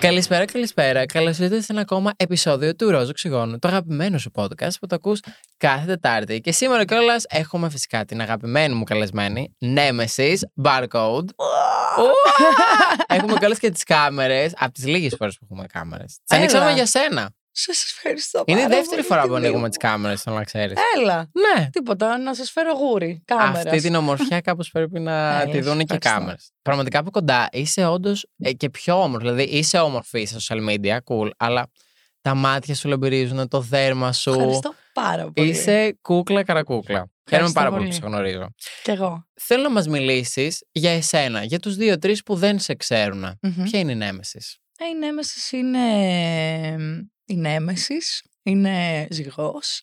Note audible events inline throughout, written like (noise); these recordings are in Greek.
Καλησπέρα, καλησπέρα. Καλώς ήρθατε σε ένα ακόμα επεισόδιο του Ρόζο Οξυγόνου, το αγαπημένο σου podcast που το ακούς κάθε Τετάρτη. Και σήμερα κιόλας έχουμε φυσικά την αγαπημένη μου καλεσμένη, Nemesis Barcode. έχουμε κιόλας και τις κάμερες, από τις λίγες φορές που έχουμε κάμερες. Τις Έλα. ανοίξαμε για σένα. Σας ευχαριστώ Είναι η πάρα δεύτερη πολύ, φορά που τιμή ανοίγουμε μου. τις κάμερες, θέλω να ξέρεις. Έλα. Ναι. Τίποτα, να σας φέρω γούρι. Κάμερα. Αυτή την ομορφιά (laughs) κάπως πρέπει να Έλα, τη δουν και οι ευχαριστώ. κάμερες. Πραγματικά από κοντά είσαι όντως και πιο όμορφη. Δηλαδή είσαι όμορφη στα social media, cool, αλλά τα μάτια σου λαμπυρίζουν, το δέρμα σου. Ευχαριστώ πάρα πολύ. Είσαι κούκλα καρακούκλα. Χαίρομαι πάρα πολύ που πολύ. σε γνωρίζω. Κι εγώ. Θέλω να μας μιλήσεις για εσένα, για τους δύο-τρει που δεν σε ξέρουν. Μμμ. Ποια είναι η Νέμεσης; Ε, Η Νέμεσης είναι... Η Νέμεσης είναι ζυγός.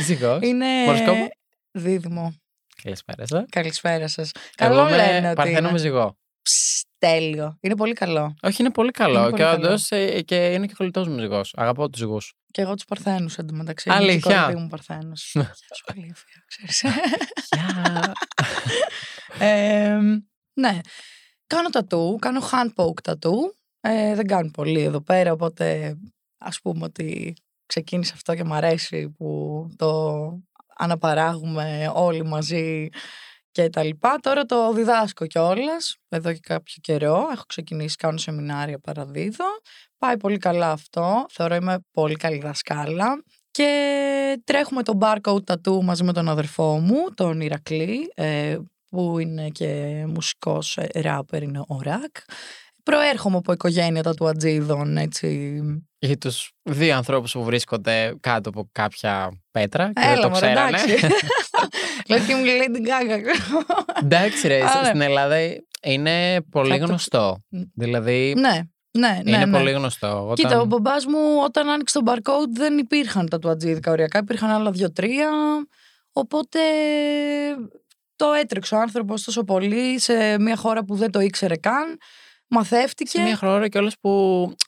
Ζυγός. είναι Χοροσκόπο; δίδυμο. Καλησπέρα σας. Καλησπέρα σας. Εγώ Καλό είμαι λένε ότι Παρθένο είναι. με ζυγό. Ψ, τέλειο. Είναι πολύ καλό. Όχι, είναι πολύ καλό. Είναι πολύ και καλό. όντως και είναι και κολλητός μου ζυγός. Αγαπώ τους ζυγούς. Και εγώ τους Παρθένους εντωμεταξύ. Είναι Αλήθεια; και η κορυφή μου Παρθένος. (laughs) Γεια σου Αλήθεια, ξέρεις. Ε, (laughs) ναι. Κάνω τατού, κάνω hand poke τατού. Ε, δεν κάνω πολύ εδώ πέρα, οπότε ας πούμε ότι ξεκίνησε αυτό και μου αρέσει που το αναπαράγουμε όλοι μαζί και τα λοιπά. Τώρα το διδάσκω κιόλας εδώ και κάποιο καιρό. Έχω ξεκινήσει, κάνω σεμινάρια, παραδίδω. Πάει πολύ καλά αυτό. Θεωρώ είμαι πολύ καλή δασκάλα. Και τρέχουμε το barcode tattoo μαζί με τον αδερφό μου, τον Ηρακλή, ε, που είναι και μουσικός ε, ράπερ, είναι ο Ρακ. Προέρχομαι από οικογένεια τατουατζίδων, έτσι. Για τους δύο ανθρώπους που βρίσκονται κάτω από κάποια πέτρα και δεν Έλα, το μωρέ, ξέρανε. εντάξει. (laughs) Λες και μου λέει την Gaga. Εντάξει, ρε, Άρα. στην Ελλάδα είναι πολύ Κάτω- γνωστό. Μ. Δηλαδή, ναι, ναι, ναι. είναι ναι. πολύ γνωστό. Όταν... Κοίτα, ο μπαμπάς μου όταν άνοιξε το barcode δεν υπήρχαν τατουατζίδικα οριακά, υπήρχαν άλλα δύο-τρία. Οπότε το έτρεξε ο άνθρωπος τόσο πολύ σε μια χώρα που δεν το ήξερε καν. Μαθεύτηκε. Σε μια χώρα κιόλας που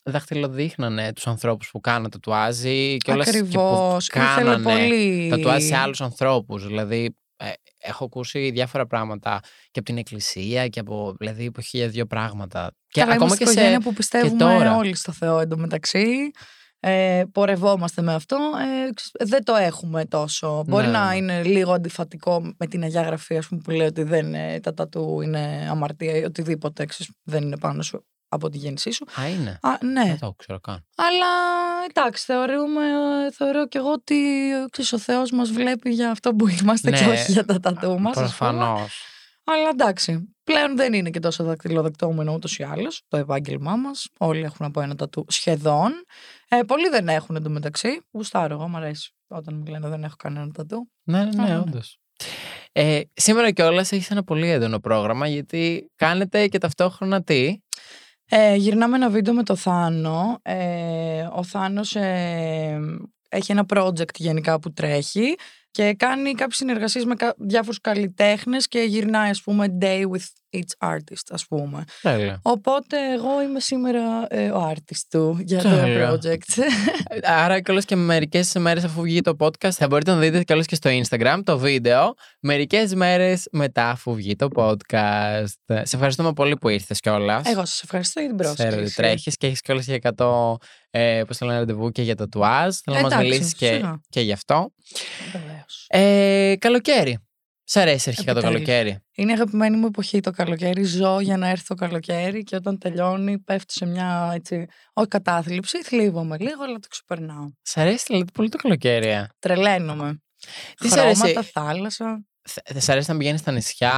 δαχτυλοδείχνανε τους ανθρώπους που κάνανε τατουάζι και όλες και που Ακριβώς. Ήθελε κάνανε πολύ. τατουάζι σε άλλους ανθρώπους. Δηλαδή, ε, έχω ακούσει διάφορα πράγματα και από την εκκλησία και από, δηλαδή, από χίλια δύο πράγματα. Και Καλά, ακόμα είμαστε και σε... οικογένεια που πιστεύουμε τώρα. όλοι στο Θεό εντωμεταξύ. Ε, πορευόμαστε με αυτό. Ε, ξ- δεν το έχουμε τόσο. Μπορεί Ναι, να ναι. είναι λίγο αντιφατικό με την Αγία Γραφή, ας πούμε, που λέει ότι δεν, ε, τα τατού είναι αμαρτία ή οτιδήποτε ξέρεις, δεν είναι πάνω σου από τη γέννησή σου. Α, είναι. Α, ναι. Δεν το ξέρω καν. Αλλά εντάξει, θεωρούμε, θεωρώ και εγώ ότι ξέρεις, ο Θεός μας βλέπει για αυτό που είμαστε και Ναι, όχι για τα τατού μας. ας πούμε. Προφανώς. Αλλά εντάξει, πλέον δεν είναι και τόσο δακτυλοδεκτόμενο ούτως ή άλλως το επάγγελμά μας. Όλοι έχουν από ένα τατού σχεδόν. Ε, πολλοί δεν έχουν εντωμεταξύ. Γουστάρω, εγώ μου αρέσει όταν μου λένε δεν έχω κανένα τατού. Ναι, ναι, Α, ναι, ναι. όντως. Ε, σήμερα κιόλας έχεις ένα πολύ έντονο πρόγραμμα γιατί κάνετε και ταυτόχρονα τι; Ε, γυρνάμε ένα βίντεο με το Θάνο. Ε, ο Θάνος ε, έχει ένα project γενικά που τρέχει και κάνει κάποιες συνεργασίες με κα- διάφορους καλλιτέχνες και γυρνάει ας πούμε day with each artist ας πούμε. Τέλεια. Οπότε εγώ είμαι σήμερα ε, ο artist του για το Τέλεια. project. (laughs) Άρα κιόλας και μερικές μέρες αφού βγει το podcast θα μπορείτε να δείτε κιόλας και στο Instagram το βίντεο. Μερικές μέρες μετά αφού βγει το podcast. Σε ευχαριστούμε πολύ που ήρθες κιόλας. Εγώ σας ευχαριστώ για την Ξέρω ότι πρόσκληση. τρέχεις και έχεις κιόλας και 100 ε, πώς το λένε, ραντεβού και για το τουάζ. Θέλω να μας Εντάξει, μιλήσεις και, σιγά. και γι' αυτό. Βεβαίως. Ε, καλοκαίρι. Σ' αρέσει αρχικά το Επιτέλους. καλοκαίρι. Είναι η αγαπημένη μου εποχή το καλοκαίρι. Ζω για να έρθει το καλοκαίρι και όταν τελειώνει πέφτει σε μια έτσι, όχι κατάθλιψη. Θλίβομαι λίγο, αλλά το ξεπερνάω. Σ' αρέσει δηλαδή πολύ το καλοκαίρι. ε; Τρελαίνομαι. Τι σ' Χρώματα, αρέσει; θάλασσα. Θε- Σ' αρέσει να πηγαίνεις στα νησιά,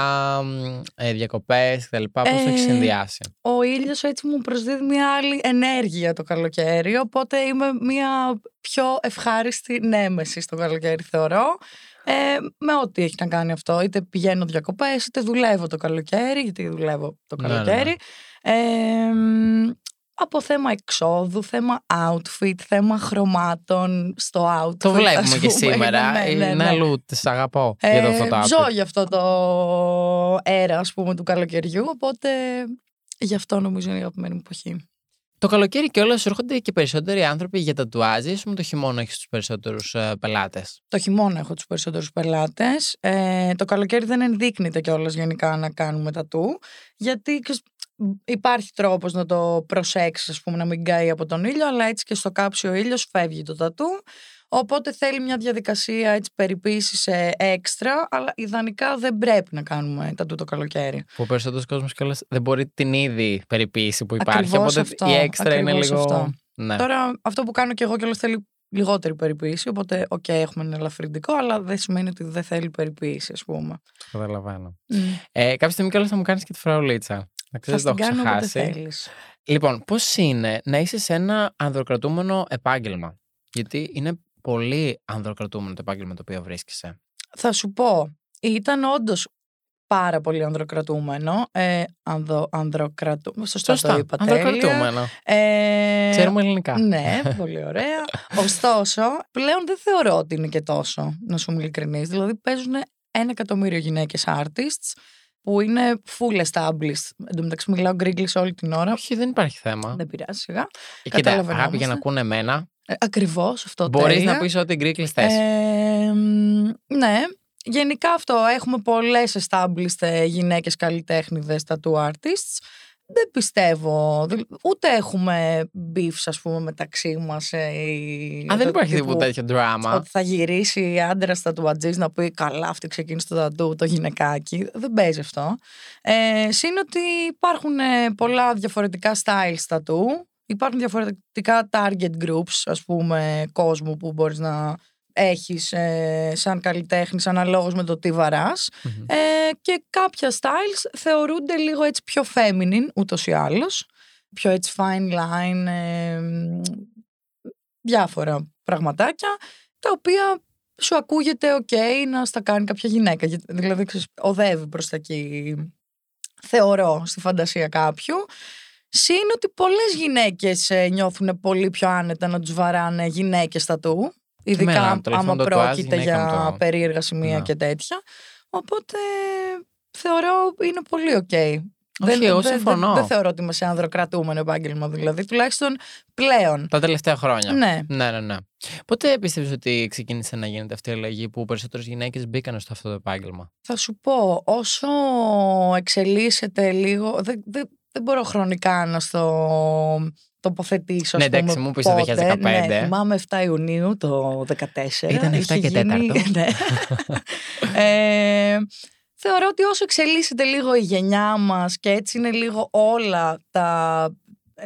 ε, διακοπές κτλ. Πώς το έχεις Ε, συνδυάσει; Ο ήλιος έτσι μου προσδίδει μια άλλη ενέργεια το καλοκαίρι, οπότε είμαι μια πιο ευχάριστη νέμεση στο καλοκαίρι θεωρώ. Ε, με ό,τι έχει να κάνει αυτό. Είτε πηγαίνω διακοπές, είτε δουλεύω το καλοκαίρι, γιατί δουλεύω το Ναι, ναι, ναι. καλοκαίρι. Ε, μ, από θέμα εξόδου, θέμα outfit, θέμα χρωμάτων στο outfit. Το ας βλέπουμε και πούμε. σήμερα. Ναι, ναι, Είναι ναι. αλλού. Τις αγαπώ Ε, για το αυτό το Ζω outfit. για αυτό το αέρα, ας πούμε, του καλοκαιριού, οπότε γι' αυτό νομίζω είναι η αγαπημένη μου εποχή. Το καλοκαίρι κιόλας έρχονται και περισσότεροι άνθρωποι για τατουάζ. Ή με το χειμώνα έχεις τους περισσότερους πελάτες. Το χειμώνα έχω τους περισσότερους πελάτες. Ε, το καλοκαίρι δεν ενδείκνυται κιόλας γενικά να κάνουμε τατού. Γιατί ξέρεις, υπάρχει τρόπος να το προσέξεις, ας πούμε, να μην καεί από τον ήλιο, αλλά έτσι και στο κάψιο ο ήλιος φεύγει το τατού. Οπότε θέλει μια διαδικασία έτσι περιποίησης έξτρα, αλλά ιδανικά δεν πρέπει να κάνουμε τατού το καλοκαίρι. Που ο περισσότερος κόσμος κιόλα δεν μπορεί την ήδη περιποίηση που υπάρχει. Ακριβώς οπότε αυτό, η έξτρα είναι ακριβώς λίγο. αυτό. Ναι. Τώρα αυτό που κάνω και εγώ κιόλας θέλει λιγότερη περιποίηση, οπότε οκ, έχουμε ένα ελαφρυντικό, αλλά δεν σημαίνει ότι δεν θέλει περιποίηση, ας πούμε. Το καταλαβαίνω. Μμ. Ε, κάποια στιγμή κιόλας θα μου κάνεις και τη φραουλίτσα. Να Θα ξέρεις, το στην έχω κάνω όποτε ξεχάσει. θέλεις. Λοιπόν, πώς είναι να είσαι σε ένα ανδροκρατούμενο επάγγελμα; Γιατί είναι πολύ ανδροκρατούμενο το επάγγελμα το οποίο βρίσκεσαι. Θα σου πω, ήταν όντως πάρα πολύ ανδροκρατούμενο. Ε, ανδο, ανδροκρατούμενο. Σωστά, το είπα τέλεια. Ανδροκρατούμενο. Ε, Ξέρουμε ελληνικά. Ναι, πολύ ωραία. Ωστόσο, πλέον δεν θεωρώ ότι είναι και τόσο, να σου είμαι ειλικρινής. Δηλαδή, παίζουν ένα εκατομμύριο γυναίκες artists που είναι full established. Εν τω μεταξύ, μιλάω γκρίγκλις όλη την ώρα. Όχι, δεν υπάρχει θέμα. Δεν πειράζει σιγά. Ε, Κοίτα, καταλαβαίνόμαστε. αγάπη για να ακούνε εμένα, Ε, ακριβώς αυτό μπορείς τέλεια. να πεις ό,τι γκρίκλι θες. Ε, μ, ναι. Γενικά αυτό. Έχουμε πολλές established ε, γυναίκες καλλιτέχνηδες tattoo artists. Δεν πιστεύω. δη- Ούτε έχουμε beefs, ας πούμε, μεταξύ μας. ε, ή Αν δεν το υπάρχει τύπου τίποτα τέτοιο δράμα. Ότι θα γυρίσει άντρα τατουατζής να πει καλά αυτή ξεκίνησε το τατού, το γυναικάκι. Δεν παίζει αυτό. Ε, Συν ότι υπάρχουν ε, πολλά διαφορετικά styles τατού. Υπάρχουν διαφορετικά target groups, ας πούμε, κόσμου που μπορείς να έχεις ε, σαν καλλιτέχνης αναλόγως με το τι βαράς. Μμμ. Ε, και κάποια styles θεωρούνται λίγο έτσι πιο feminine ούτως ή άλλως. Πιο έτσι fine line, ε, μ, διάφορα πραγματάκια, τα οποία σου ακούγεται ok να στα κάνει κάποια γυναίκα. Γιατί, Δηλαδή, ξέρεις, οδεύει προς τα εκεί, θεωρώ, στη φαντασία κάποιου. Συν ότι πολλές γυναίκες ε, νιώθουν πολύ πιο άνετα να τους βαράνε γυναίκες τατού. Ειδικά Εμένα, άμα το τελευταίο τατουάζ, πρόκειται γυναίκα για μου το- περίεργα σημεία Ναι. και τέτοια. Οπότε θεωρώ είναι πολύ οκ. Όχι, εγώ δεν- συμφωνώ. Δεν, δεν θεωρώ ότι είμαι σε ανδροκρατούμενο επάγγελμα, δηλαδή. Τουλάχιστον πλέον. Τα τελευταία χρόνια. Ναι. Ναι, ναι, ναι. Πότε πιστεύει ότι ξεκίνησε να γίνεται αυτή η αλλαγή που περισσότερες γυναίκες μπήκαν στο αυτό το επάγγελμα; Θα σου πω, όσο εξελίσσεται λίγο. Δεν, δεν, δεν μπορώ χρονικά να στο τοποθετήσω. Ναι, ας πούμε, εντάξει, μου πεις το πότε. 2015. Ναι, θυμάμαι 7 Ιουνίου το 2014. Ήταν 7 Είχε και γίνει- τέταρτο. (laughs) ναι. ε, θεωρώ ότι όσο εξελίσσεται λίγο η γενιά μας και έτσι είναι λίγο όλα τα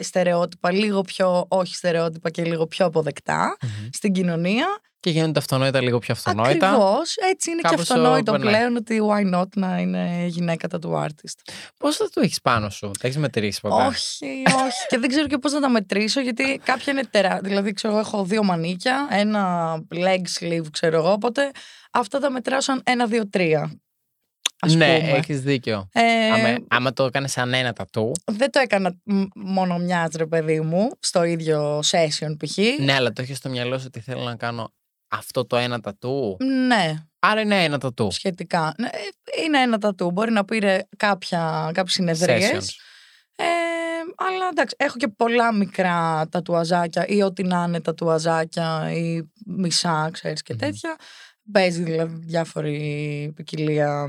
στερεότυπα λίγο πιο όχι στερεότυπα και λίγο πιο αποδεκτά στην κοινωνία Και γίνονται αυτονόητα λίγο πιο αυτονόητα. Ακριβώς. Έτσι είναι Κάπως και αυτονόητο το- ναι. πλέον ότι why not να είναι γυναίκα tattoo artist. Πώς θα το έχεις πάνω σου, τα έχεις μετρήσει ποτέ; Όχι, όχι. και δεν ξέρω και πώς να τα μετρήσω, γιατί κάποια είναι τεράστια. Δηλαδή, ξέρω, εγώ έχω δύο μανίκια, ένα leg sleeve, ξέρω εγώ. Οπότε αυτά τα μετράω σαν ένα, δύο, τρία. Ας ναι, πούμε. έχεις δίκιο. Ε, Άμα, άμα το έκανες σαν ένα τατού. Δεν το έκανα μ, μόνο μιας ρε παιδί μου, στο ίδιο session π.χ. Ναι, αλλά το έχει στο μυαλό σου ότι θέλω να κάνω αυτό το ένα τατού. ναι, Άρα είναι ένα τατού. σχετικά. Ναι, ε, Είναι ένα τατού. Μπορεί να πήρε κάποια, κάποιες συνεδρίες. Sessions. Ε, αλλά εντάξει, έχω και πολλά μικρά τατουαζάκια ή ό,τι να είναι τατουαζάκια ή μισά, ξέρεις και Μμμ. τέτοια. Παίζει δηλαδή διάφορη ποικιλία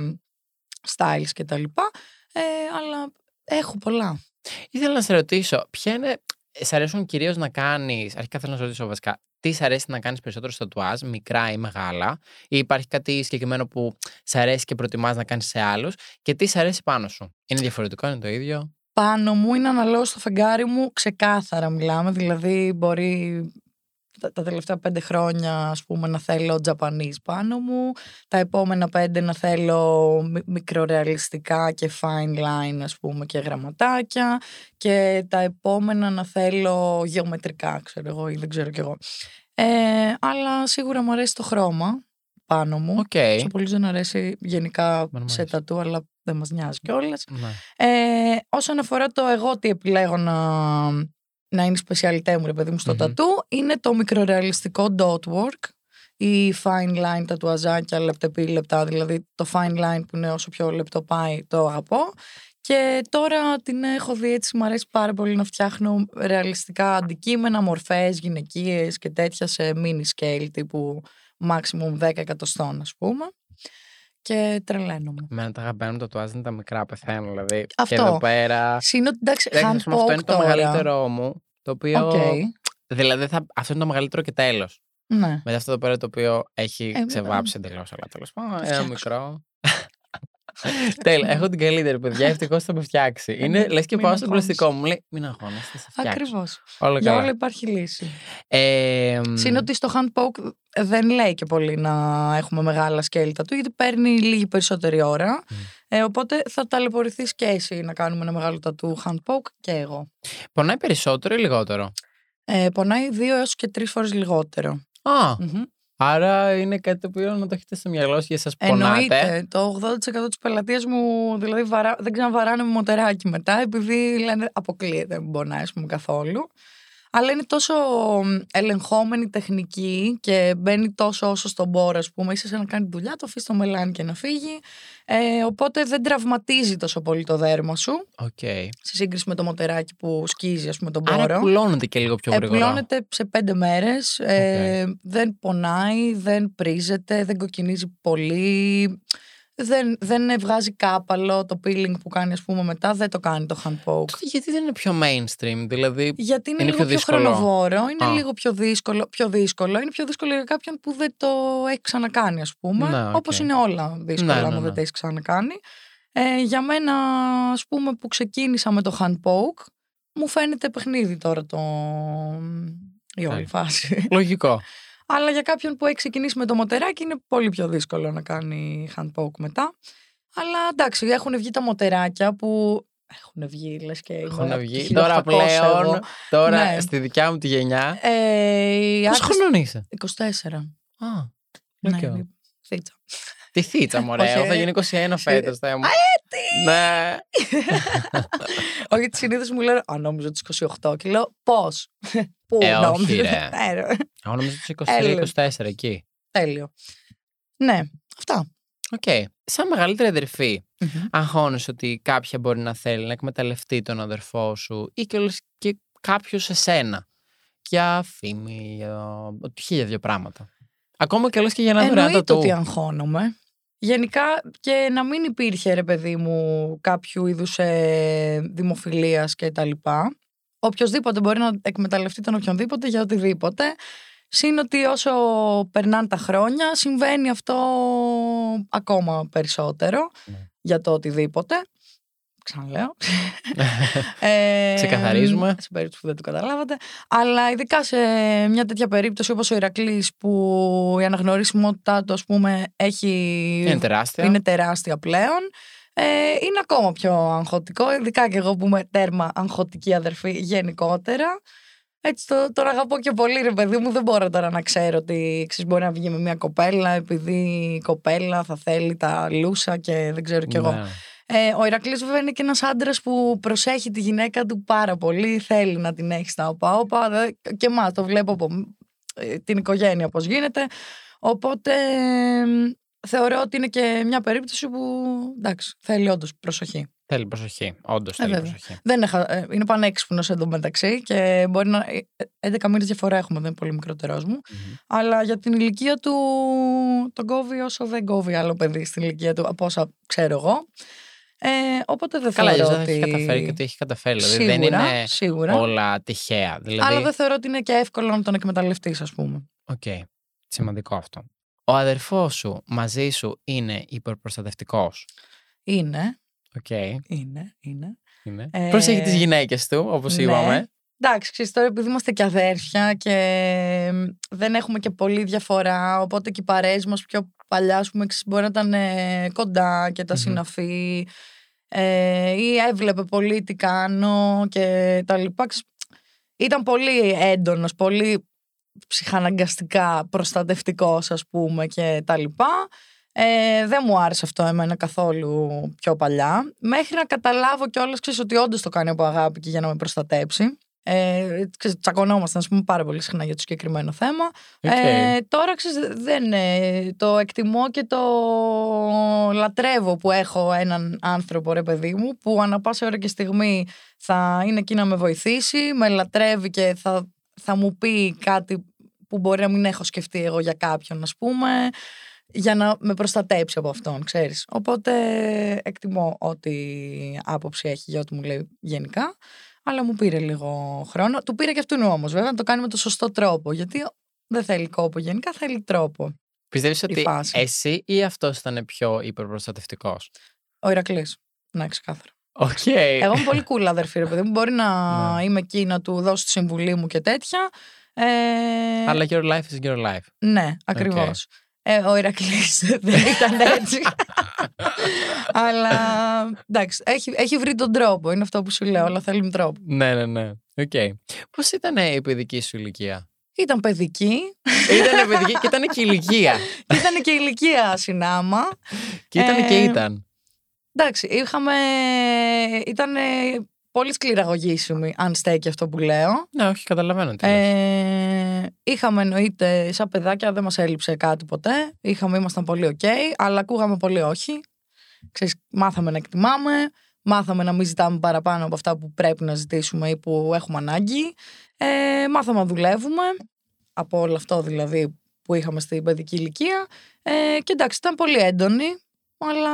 styles και τα λοιπά. Ε, αλλά έχω πολλά. Ήθελα να σε ρωτήσω, ποια είναι. Σ' αρέσουν κυρίως να κάνεις. Αρχικά θέλω να σε ρωτήσω βασικά. Τι σ' αρέσει να κάνεις περισσότερο στο τατουάζ, μικρά ή μεγάλα, ή υπάρχει κάτι συγκεκριμένο που σ' αρέσει και προτιμάς να κάνεις σε άλλους, και τι σ' αρέσει πάνω σου. Είναι διαφορετικό, είναι το ίδιο; Πάνω μου είναι αναλόγως στο φεγγάρι μου, ξεκάθαρα μιλάμε. Δηλαδή, μπορεί τα, τα τελευταία πέντε χρόνια, ας πούμε, να θέλω Japanese πάνω μου. Τα επόμενα πέντε να θέλω μι- μικρορεαλιστικά και fine line, ας πούμε, και γραμματάκια. Και τα επόμενα να θέλω γεωμετρικά, ξέρω εγώ, ή δεν ξέρω κι εγώ. Ε, αλλά σίγουρα μου αρέσει το χρώμα πάνω μου. Οκ. Σε πολλούς δεν αρέσει γενικά Εμένα μου σε αρέσει. τατού, αλλά δεν μας νοιάζει κιόλας. Ναι. Ε, όσον αφορά το εγώ τι επιλέγω να, να είναι η spécialité μου, ρε παιδί μου, στο Μμμ. τατού, είναι το μικρορεαλιστικό dotwork ή fine line τατουαζάκια λεπτεπίλεπτα, δηλαδή το fine line που είναι όσο πιο λεπτό πάει το αγαπώ Και τώρα την έχω δει έτσι, μου αρέσει πάρα πολύ να φτιάχνω ρεαλιστικά αντικείμενα, μορφές, γυναικείες και τέτοια σε mini scale τύπου maximum 10 εκατοστών ας πούμε. Και τρελαίνομαι. Εμένα τα αγαπημένα μου τατουάζ είναι τα μικρά, πεθαίνω δηλαδή. Αυτό. Και εδώ πέρα. Σύνο, εντάξει, Εντάξει, hand ας πούμε, αυτό είναι poke το τώρα. μεγαλύτερό μου. Το οποίο. Οκ. Δηλαδή θα... αυτό είναι το μεγαλύτερο και τέλος. Ναι. Μετά αυτό εδώ πέρα το οποίο έχει Ε, ξεβάψει εντελώς. Αλλά τέλος πάντων. Ένα φτιάξω. μικρό. (laughs) Τέλεια. Έχω την καλύτερη παιδιά. Ευτυχώς θα με φτιάξει. Είναι λες και μην πάω στον αγχώνεσαι. πλαστικό μου. Λέει Μην αγχώνεσαι, θα σε φτιάξω. Ακριβώς. Όλα Για όλα καλά. υπάρχει λύση. Ε, μ, Συν ότι στο hand poke δεν λέει και πολύ να έχουμε μεγάλα σκέλτα του, γιατί παίρνει λίγη περισσότερη ώρα. Ε, οπότε θα ταλαιπωρηθείς και εσύ να κάνουμε ένα μεγάλο τατού hand poke και εγώ. Πονάει περισσότερο ή λιγότερο; Ε, πονάει δύο έως και τρεις φορές λιγότερο. Α, Μμμ. Άρα είναι κάτι το οποίο να το έχετε στο μυαλό σας για σας πονάτε. Εννοείται. Το 80% της πελατείας μου δηλαδή βαρά, δεν ξαναβαράνε με μοτεράκι μετά, επειδή λένε αποκλείεται, δεν πονάει ας πούμε, καθόλου. Αλλά είναι τόσο μ, ελεγχόμενη τεχνική και μπαίνει τόσο όσο στον πόρο, ας πούμε. Είσαι σαν να κάνει δουλειά, το αφήσεις το μελάνι και να φύγει. Ε, οπότε δεν τραυματίζει τόσο πολύ το δέρμα σου, Οκ. σε σύγκριση με το μοτεράκι που σκίζει, ας πούμε, τον Άρα πόρο. πουλώνεται και λίγο πιο γρήγορα. Επουλώνεται σε πέντε μέρες, ε, δεν πονάει, δεν πρήζεται, δεν κοκκινίζει πολύ, δεν, δεν βγάζει κάκαλο το peeling που κάνει ας πούμε μετά, δεν το κάνει το hand poke. Γιατί δεν είναι πιο mainstream, δηλαδή. Γιατί είναι, Είναι λίγο πιο πιο, δύσκολο. χρονοβόρο, είναι Α. λίγο πιο δύσκολο, πιο δύσκολο. Είναι πιο δύσκολο για κάποιον που δεν το έχει ξανακάνει, ας πούμε. Ναι, οκ. Όπως είναι όλα δύσκολα, Ναι, ναι, άμα ναι. δεν τα έχει ξανακάνει. Ε, για μένα, ας πούμε, που ξεκίνησα με το hand poke, μου φαίνεται παιχνίδι τώρα το... η όλη Ε. φάση. Λογικό. Αλλά για κάποιον που έχει ξεκινήσει με το μοτεράκι είναι πολύ πιο δύσκολο να κάνει hand poke μετά. Αλλά εντάξει, έχουν βγει τα μοτεράκια που. Έχουν βγει, λες και. είμαι Έχουν από βγει. το Τώρα 1800 εγώ. πλέον, τώρα Ναι. στη δικιά μου τη γενιά. Ε, οι Πόσο άντρες- χρονών είσαι; 24. Α, Ναι, οκ. είναι θείτσα. Τι θείτσα, μωρέ. Όχι, Εγώ θα ε. γίνω 21 φέτος. Θα μου. Ναι. (laughs) Όχι, γιατί συνήθως μου λένε Α, νόμιζα του 28. Και λέω Πώς; Πού Ε, όχι, νόμιζα. ρε. Ναι, ρε. Εγώ νομίζω του Έλεος. 23-24 εκεί. Τέλειο. Ναι, αυτά. Οκ. Σαν μεγαλύτερη αδερφή, αγχώνεσαι ότι κάποια μπορεί να θέλει να εκμεταλλευτεί τον αδερφό σου ή και, όλες- και κάποιος σε σένα. Για φήμη, για ότι χίλια δύο πράγματα. Ακόμα και όλες και για να δωρεάν Εννοείται του. ότι αγχώνομαι. Γενικά και να μην υπήρχε ρε παιδί μου κάποιο είδους ε, δημοφιλίας και τα λοιπά. Οποιοςδήποτε μπορεί να εκμεταλλευτεί τον οποιονδήποτε για οτιδήποτε. Συν ότι όσο περνάνε τα χρόνια συμβαίνει αυτό ακόμα περισσότερο Ναι. για το οτιδήποτε. Ξαναλέω. (laughs) Ε, Ξεκαθαρίζουμε. Σε περίπτωση που δεν το καταλάβατε. Αλλά ειδικά σε μια τέτοια περίπτωση όπως ο Ηρακλής που η αναγνωρισιμότητά του ας πούμε έχει... Είναι τεράστια. είναι τεράστια πλέον. Ε, είναι ακόμα πιο αγχωτικό, ειδικά και εγώ που είμαι τέρμα αγχωτική αδερφή γενικότερα. Έτσι το, τον αγαπώ και πολύ ρε παιδί μου, δεν μπορώ τώρα να ξέρω ότι ξέρεις, μπορεί να βγει με μια κοπέλα επειδή η κοπέλα θα θέλει τα λούσα και δεν ξέρω κι εγώ. Ναι. Ε, ο Ηρακλής βέβαια είναι και ένας άντρας που προσέχει τη γυναίκα του πάρα πολύ, θέλει να την έχει στα όπα-όπα δε- και εμάς το βλέπω από ε, την οικογένεια πώς γίνεται. Οπότε ε, θεωρώ ότι είναι και μια περίπτωση που εντάξει, θέλει όντως προσοχή. Θέλει προσοχή. Όντως θέλει Ε, βέβαια. προσοχή. Δεν έχα, ε, είναι πανέξυπνος εντωμεταξύ και μπορεί να. ε, 11 μήνες διαφορά έχουμε, δεν είναι πολύ μικρότερό μου. Μμμ. Αλλά για την ηλικία του τον κόβει όσο δεν κόβει άλλο παιδί στην ηλικία του, από όσα ξέρω εγώ. Ε, οπότε δεν Καλά, θεωρώ ίσως ότι. έχει καταφέρει και ότι έχει καταφέρει. Δηλαδή Σίγουρα, δεν είναι σίγουρα. όλα τυχαία. Δηλαδή, Αλλά δεν θεωρώ ότι είναι και εύκολο να τον εκμεταλλευτείς, ας πούμε. Οκ. Σημαντικό αυτό. Ο αδερφός σου μαζί σου είναι υπερπροστατευτικός; Είναι, Οκ. είναι, είναι. Είναι. Ε, Προσέχει τις γυναίκες του, όπως ναι. είπαμε. Εντάξει, ξέρεις τώρα επειδή είμαστε και αδέρφια και δεν έχουμε και πολύ διαφορά, οπότε και οι παρέες μας πιο παλιά, ας πούμε, ξέρεις, μπορεί να ήταν ε, κοντά και τα Μμμ. συναφή ε, ή έβλεπε πολύ τι κάνω και τα λοιπά. Ξέρεις, Ήταν πολύ έντονος, πολύ ψυχαναγκαστικά προστατευτικός, ας πούμε, και τα λοιπά. Ε, δεν μου άρεσε αυτό εμένα καθόλου πιο παλιά. Μέχρι να καταλάβω κιόλας ξέρεις, ότι όντως το κάνει από αγάπη και για να με προστατέψει. Ε, ξέρεις, τσακωνόμασταν, ας πούμε, πάρα πολύ συχνά για το συγκεκριμένο θέμα. Οκ. Ε, τώρα ξέρεις, δεν, ε, το εκτιμώ και το λατρεύω που έχω έναν άνθρωπο, ρε παιδί μου, που ανά πάσα ώρα και στιγμή θα είναι εκεί να με βοηθήσει, με λατρεύει και θα, θα μου πει κάτι που μπορεί να μην έχω σκεφτεί εγώ για κάποιον, ας πούμε, για να με προστατέψει από αυτόν, ξέρεις. Οπότε εκτιμώ ό,τι άποψη έχει για ό,τι μου λέει γενικά, αλλά μου πήρε λίγο χρόνο. Του πήρε και αυτόν όμως, βέβαια, να το κάνει με το σωστό τρόπο, γιατί δεν θέλει κόπο γενικά, θέλει τρόπο. Πιστεύεις ότι φάση. εσύ ή αυτός ήταν πιο υπερπροστατευτικός; Ο Ηρακλής. Ναι, ξεκάθαρα. Οκ. Εγώ είμαι πολύ cool αδερφή, ρε παιδί μου. Μπορεί να (laughs) Ναι. είμαι εκεί να του δώσω τη συμβουλή μου και τέτοια. Ε, Αλλά your life is your life. Ναι, ακριβώς. Ε, ο Ηρακλής (laughs) δεν ήταν έτσι. (laughs) Αλλά εντάξει, έχει, έχει βρει τον τρόπο. Είναι αυτό που σου λέω. Όλα θέλουν τρόπο. Ναι, ναι, ναι. Οκ. Πώς ήταν η παιδική σου ηλικία; Ήταν παιδική. ήταν παιδική και ήταν και ηλικία. (laughs) ήταν και ηλικία συνάμα. Και ήταν και Ε, ήταν. Εντάξει, είχαμε. Ήταν πολύ σκληραγωγήσιμη, αν στέκει αυτό που λέω. Ναι, όχι, καταλαβαίνω τι λες. Ε, είχαμε εννοείται σαν παιδάκια, δεν μας έλειψε κάτι ποτέ. Είχαμε, ήμασταν πολύ οκ, αλλά ακούγαμε πολύ όχι. Ξέρεις, μάθαμε να εκτιμάμε, μάθαμε να μην ζητάμε παραπάνω από αυτά που πρέπει να ζητήσουμε ή που έχουμε ανάγκη. Ε, μάθαμε να δουλεύουμε, από όλο αυτό δηλαδή που είχαμε στην παιδική ηλικία. Ε, και εντάξει, ήταν πολύ έντονη, αλλά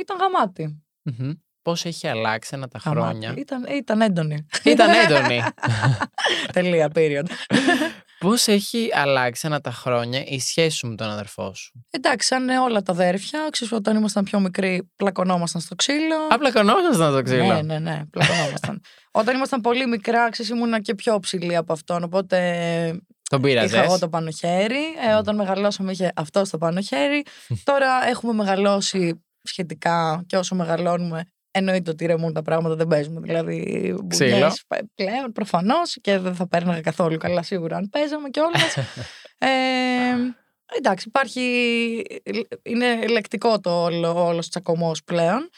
ήταν γαμάτη. Μμμ. Πώς έχει αλλάξει ένα τα Γαμάτη. χρόνια. Ήταν, ήταν έντονη. Ήταν (laughs) έντονη. Τελεία, period. Πώς έχει αλλάξει ένα τα χρόνια η σχέση σου με τον αδερφό σου; Εντάξει, σαν όλα τα αδέρφια, ξέρεις όταν ήμασταν πιο μικροί, πλακωνόμασταν στο ξύλο. Απλά κονόσασταν το ξύλο; Ναι, ναι, ναι, πλακωνόμασταν. όταν ήμασταν πολύ μικρά, ξέρεις, ήμουνα και πιο ψηλή από αυτόν. Οπότε Τον πήραζες; είχα εγώ το πάνω χέρι. Ε, όταν μεγαλώσαμε, είχε αυτό το πάνω χέρι. Τώρα έχουμε μεγαλώσει σχετικά και όσο μεγαλώνουμε. Εννοείται ότι ρεμούν τα πράγματα, δεν παίζουμε. Δηλαδή, Ξύλο. μπουνιές π- πλέον προφανώς και δεν θα πέρναγα καθόλου καλά σίγουρα αν παίζαμε κιόλα. (laughs) ε, εντάξει, υπάρχει. Είναι λεκτικό το όλο, όλος τσακωμός πλέον.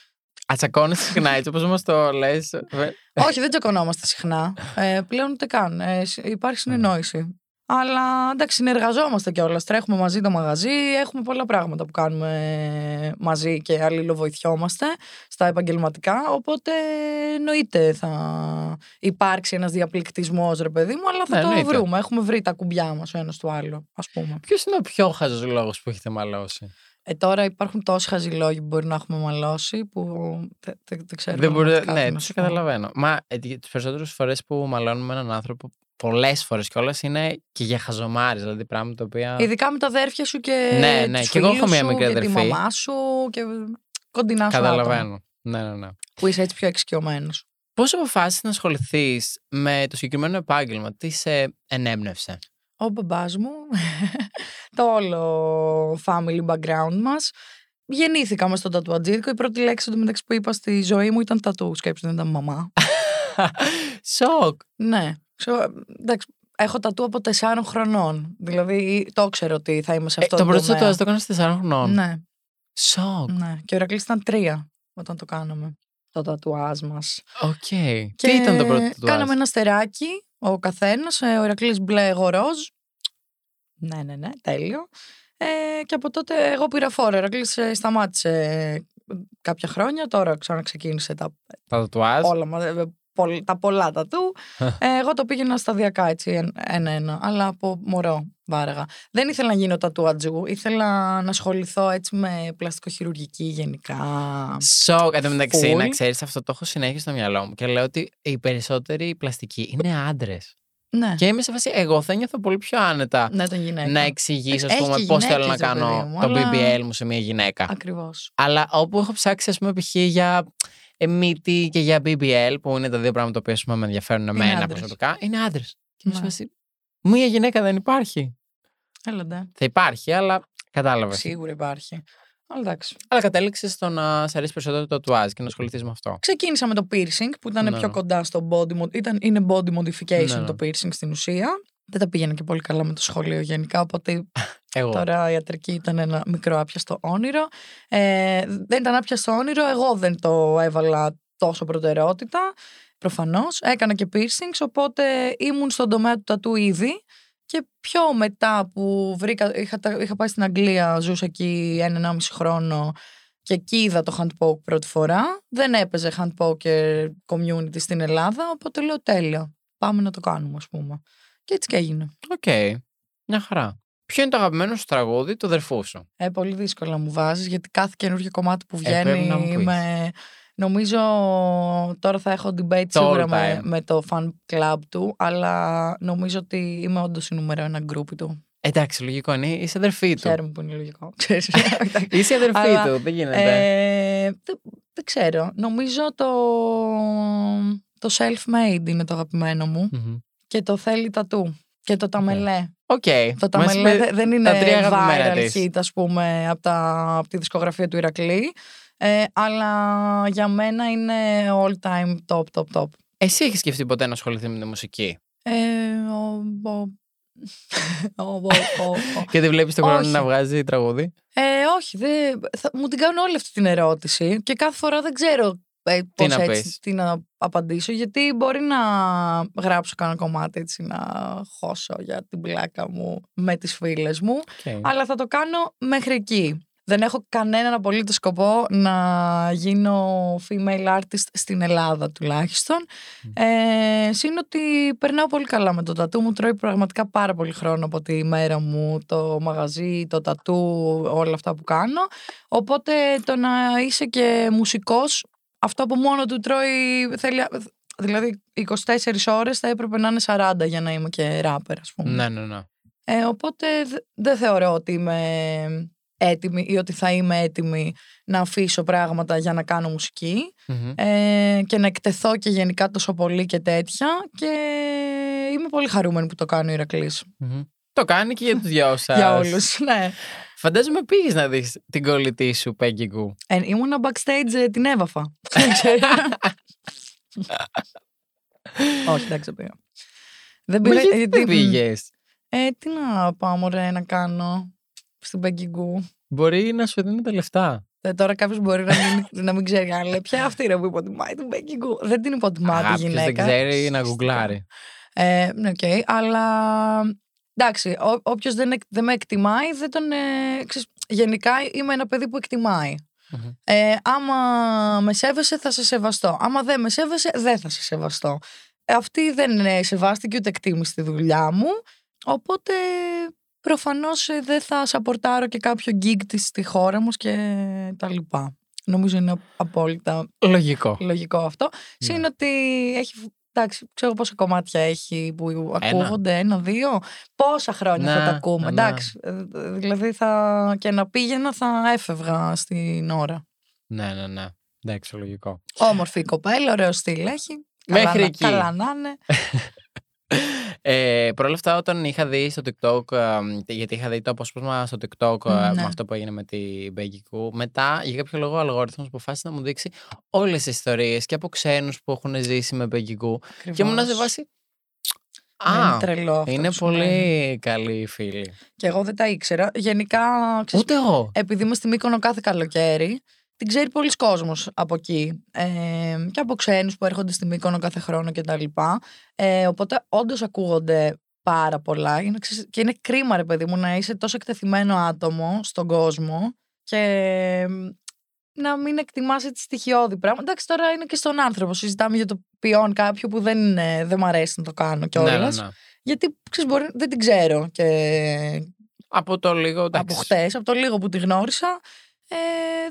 Ατσακώνεσαι συχνά έτσι όπως μας το λες. (laughs) Όχι, δεν τσακωνόμαστε συχνά. Ε, πλέον ούτε καν. Ε, συ- υπάρχει συνεννόηση. Αλλά εντάξει, συνεργαζόμαστε κιόλας. Τρέχουμε μαζί το μαγαζί. Έχουμε πολλά πράγματα που κάνουμε μαζί και αλληλοβοηθιόμαστε στα επαγγελματικά. Οπότε εννοείται θα υπάρξει ένας διαπληκτισμός, ρε παιδί μου, αλλά θα Ναι, το εννοείται. βρούμε. Έχουμε βρει τα κουμπιά μας ο ένας του άλλου, ας πούμε. Ποιος είναι ο πιο χαζός λόγος που έχετε μαλώσει; Ε, τώρα υπάρχουν τόσοι χαζοί λόγοι που μπορεί να έχουμε μαλώσει που δεν δεν- δεν ξέρω. Δεν μπορεί, πραγματικά τι ναι, να το σου πω. καταλαβαίνω. Μα ε, τις περισσότερες φορές που μαλώνουμε έναν άνθρωπο, πολλές φορές κιόλας είναι και για χαζομάρες. Δηλαδή πράγματα τα οποία. Ειδικά με τα αδέρφια σου και Ναι, ναι, τους και εγώ έχω φίλους μία σου μικρή και τη αδερφή. μαμά σου και κοντινά σου άτομα Καταλαβαίνω. Ναι, ναι, ναι. που είσαι έτσι πιο εξοικειωμένος. Πώς αποφάσισες να ασχοληθείς με το συγκεκριμένο επάγγελμα, τι σε ενέπνευσε. Ο μπαμπάς μου, (laughs) το όλο family background μας. Γεννήθηκα μες στον τατουατζίδικο. Η πρώτη λέξη του μεταξύ που είπα στη ζωή μου ήταν τατού. Σκέψτε, δεν ήταν μαμά. (laughs) Σοκ. ναι. Ξέρω, εντάξει, έχω τατού από τεσσάρων χρονών. Δηλαδή, το ξέρω ότι θα είμαι σε Ε, αυτό το πρώτο τομέα. τατουάζ το έκανες 4 χρονών. Ναι, Σοκ. ναι. Και ο Ηρακλής ήταν τρία όταν το κάναμε. Το τατουάζ μας. Οκ. Τι ήταν το πρώτο τατουάζ. Κάναμε ένα στεράκι ο καθένας. Ο Ηρακλής μπλε, εγώ ροζ. Ναι, ναι, ναι, τέλειο. Ε, και από τότε εγώ πήρα φόρο. Ο Ηρακλής ε, σταμάτησε κάποια χρόνια. Τώρα ξαναξεκίνησε τα, Τα τατουάζ. όλα, μα- ε, πολλ- τα πολλά τα του. ε, εγώ το πήγαινα σταδιακά έτσι, εν- ένα-ένα. Αλλά από μωρό βάραγα. Δεν ήθελα να γίνω τατουατζού. Ήθελα να ασχοληθώ έτσι με πλαστικοχειρουργική γενικά. Σοκ. Εν τω μεταξύ, Full. να ξέρεις, αυτό το έχω συνέχεια στο μυαλό μου και λέω ότι οι περισσότεροι πλαστικοί είναι άντρες. Ναι, Και είμαι σε φάση, εγώ θα νιώθω πολύ πιο άνετα ναι, τον γυναίκα. να εξηγήσω, ας Έχει πούμε, και πώς θέλω να γυναίκες, ρε κάνω παιδί μου, το αλλά- BBL μου σε μια γυναίκα. Ακριβώς. Αλλά όπου έχω ψάξει, ας πούμε, π.χ. για ε, μύτη και για BBL, που είναι τα δύο πράγματα που ας πούμε, με ενδιαφέρουν εμένα άντρες. προσωπικά, είναι άντρες. Και είμαι σε Ναι. φάση, μία γυναίκα δεν υπάρχει. Έλα, ντε. Θα υπάρχει, αλλά κατάλαβες. Σίγουρα υπάρχει. Αλλά εντάξει. Αλλά κατέληξε στο να σε αρέσει περισσότερο το τατουάζ και να ασχοληθείς με αυτό. Ξεκίνησα με το piercing που ήταν Ναι, πιο ναι. κοντά στο body mod- ήταν, Είναι body modification Ναι, ναι. το piercing στην ουσία. Δεν τα πήγαινε και πολύ καλά με το σχολείο γενικά, οπότε (laughs) Εγώ. τώρα η ιατρική ήταν ένα μικρό άπιαστο όνειρο. Ε, δεν ήταν άπιαστο όνειρο, εγώ δεν το έβαλα τόσο προτεραιότητα. προφανώς. Έκανα και piercings, οπότε ήμουν στον τομέα του τατού ήδη. Και πιο μετά που βρήκα, είχα, τα- είχα πάει στην Αγγλία, ζούσα εκεί ένα-ενάμιση χρόνο και εκεί είδα το handpoke πρώτη φορά. Δεν έπαιζε handpoker community στην Ελλάδα, οπότε λέω τέλεια. Πάμε να το κάνουμε, ας πούμε. Και έτσι και έγινε. Οκ. Μια χαρά. Ποιο είναι το αγαπημένο σου τραγούδι του αδερφού σου; Ε, πολύ δύσκολα μου βάζεις, γιατί κάθε καινούργιο κομμάτι που Ε, πρέπει βγαίνει να μου πεις. είμαι... Νομίζω τώρα θα έχω debate Το σίγουρα all με, time. με το fan club του, αλλά νομίζω ότι είμαι όντως η νούμερο ένα γκρούπι του. Εντάξει, λογικό είναι. Είσαι αδερφή του. Χαίρομαι που είναι λογικό. (laughs) ξέρεις. (laughs) Είσαι αδερφή Αλλά, του. Δεν γίνεται. Ε, δεν, δεν ξέρω. Νομίζω το, το self-made είναι το αγαπημένο μου Μμμ. και το θέλει τατού και το ταμελέ. Οκ. Το Μας ταμελέ είπε δε- δεν είναι τρία αγαπημένα viral της. hit, ας πούμε, από, τα, από τη δισκογραφία του Ηρακλή. Ε, αλλά για μένα είναι all time top, top, top. Εσύ έχεις σκεφτεί ποτέ να ασχοληθεί με τη μουσική; Ε, ο, ο, ο, ο, ο, ο. Και δεν βλέπεις τον χρόνο Όχι. να βγάζει τραγούδι; Ε, όχι, δεν, θα, μου την κάνουν όλη αυτή την ερώτηση και κάθε φορά δεν ξέρω ε, πώς να έτσι πεις. τι να απαντήσω γιατί μπορεί να γράψω κανένα κομμάτι έτσι να χώσω για την πλάκα μου με τις φίλες μου Οκ. αλλά θα το κάνω μέχρι εκεί. Δεν έχω κανέναν απολύτως σκοπό να γίνω female artist στην Ελλάδα τουλάχιστον. Ε, Συν ότι περνάω πολύ καλά με το τατού μου, τρώει πραγματικά πάρα πολύ χρόνο από τη μέρα μου, το μαγαζί, το τατού, όλα αυτά που κάνω. Οπότε το να είσαι και μουσικός, αυτό που μόνο του τρώει, θέλει, δηλαδή 24 ώρες θα έπρεπε να είναι 40 για να είμαι και ράπερ ας πούμε. Ναι, ναι, ναι. Ε, οπότε δε- δεν θεωρώ ότι είμαι έτοιμη ή ότι θα είμαι έτοιμη να αφήσω πράγματα για να κάνω μουσική Μμμ. ε, και να εκτεθώ και γενικά τόσο πολύ και τέτοια και είμαι πολύ χαρούμενη που το κάνει ο Ηρακλής Μμμ. Το κάνει και για τους δυο (laughs) σας. για όλους. Ναι. Φαντάζομαι πήγες να δεις την κολλητή σου, Πέγκη Γκου. Ε, ήμουνα backstage ε, την έβαφα. Δεν ξέρω. (laughs) Όχι, εντάξει, δεν πήγα. Δεν Μα πήγα, γιατί γιατί- δεν πήγες; Ε, τι να πάω μωρέ να κάνω στην Πεγκιγκού. Μπορεί να σου δίνει τα λεφτά. Ε, τώρα κάποιος μπορεί να μην, (laughs) να μην ξέρει αν λέει ποια αυτή είναι που υποτιμάει την Becky Gu. Δεν την υποτιμά τη Κάποιος γυναίκα. δεν ξέρει να Φυσικά. γκουγκλάρει. Ε, ναι, οκ, αλλά εντάξει, όποιος δεν, εκ- δεν με εκτιμάει, δεν τον. Ε, ξέρεις, γενικά είμαι ένα παιδί που εκτιμάει. Μμμ. Ε, άμα με σέβεσαι, θα σε σεβαστώ. Άμα δεν με σέβεσαι, δεν θα σε σεβαστώ. Ε, αυτή δεν ε, σεβάστηκε ούτε εκτίμησε τη δουλειά μου. Οπότε προφανώς ε, δεν θα σαπορτάρω και κάποιο gig της στη χώρα μου και τα λοιπά. Νομίζω είναι απόλυτα Λογικό. λογικό αυτό. Συν Ναι. ότι έχει. Εντάξει, ξέρω πόσα κομμάτια έχει που Ένα. ακούγονται, ένα-δύο. Πόσα χρόνια θα Ναι, τα ακούμε. ναι. Εντάξει. ε, Δηλαδή θα, και να πήγαινα θα έφευγα στην ώρα. Ναι, ναι, ναι. Εντάξει, λογικό. Όμορφη η κοπέλα, ωραίο στυλ έχει. Μέχρι καλά, να- εκεί. Καλά να είναι. (laughs) Ε, Παρ' όλα αυτά, όταν είχα δει στο TikTok, ε, γιατί είχα δει το απόσπασμα στο TikTok ε, Μμ, με ναι. αυτό που έγινε με την Becky Gu, μετά για κάποιο λόγο ο αλγόριθμος αποφάσισε να μου δείξει όλες τις ιστορίες και από ξένους που έχουν ζήσει με Becky Gu και ήμουν σε Ακριβώς. βάση. Ναι, Α, είναι τρελό αυτό είναι που συμβαίνει. πολύ καλή φίλη. Και εγώ δεν τα ήξερα. Γενικά, ξέρεις, Ούτε εγώ. επειδή είμαι στη Μύκονο κάθε καλοκαίρι, την ξέρει πολλοί κόσμος από εκεί. Ε, και από ξένους που έρχονται στη Μύκονο κάθε χρόνο κτλ. Ε, οπότε όντως ακούγονται πάρα πολλά. Είναι, ξέρεις, και είναι κρίμα, ρε παιδί μου, να είσαι τόσο εκτεθειμένο άτομο στον κόσμο και μ, να μην εκτιμάς έτσι στοιχειώδη πράγματα. Εντάξει, τώρα είναι και στον άνθρωπο. Συζητάμε για το ποιόν κάποιου που δεν, είναι, δεν μ' αρέσει να το κάνω κιόλα. Ναι, ναι, ναι. Γιατί ξέρεις, μπορεί, δεν την ξέρω και Από το λίγο. από εντάξει. χτες, από το λίγο που τη γνώρισα, ε,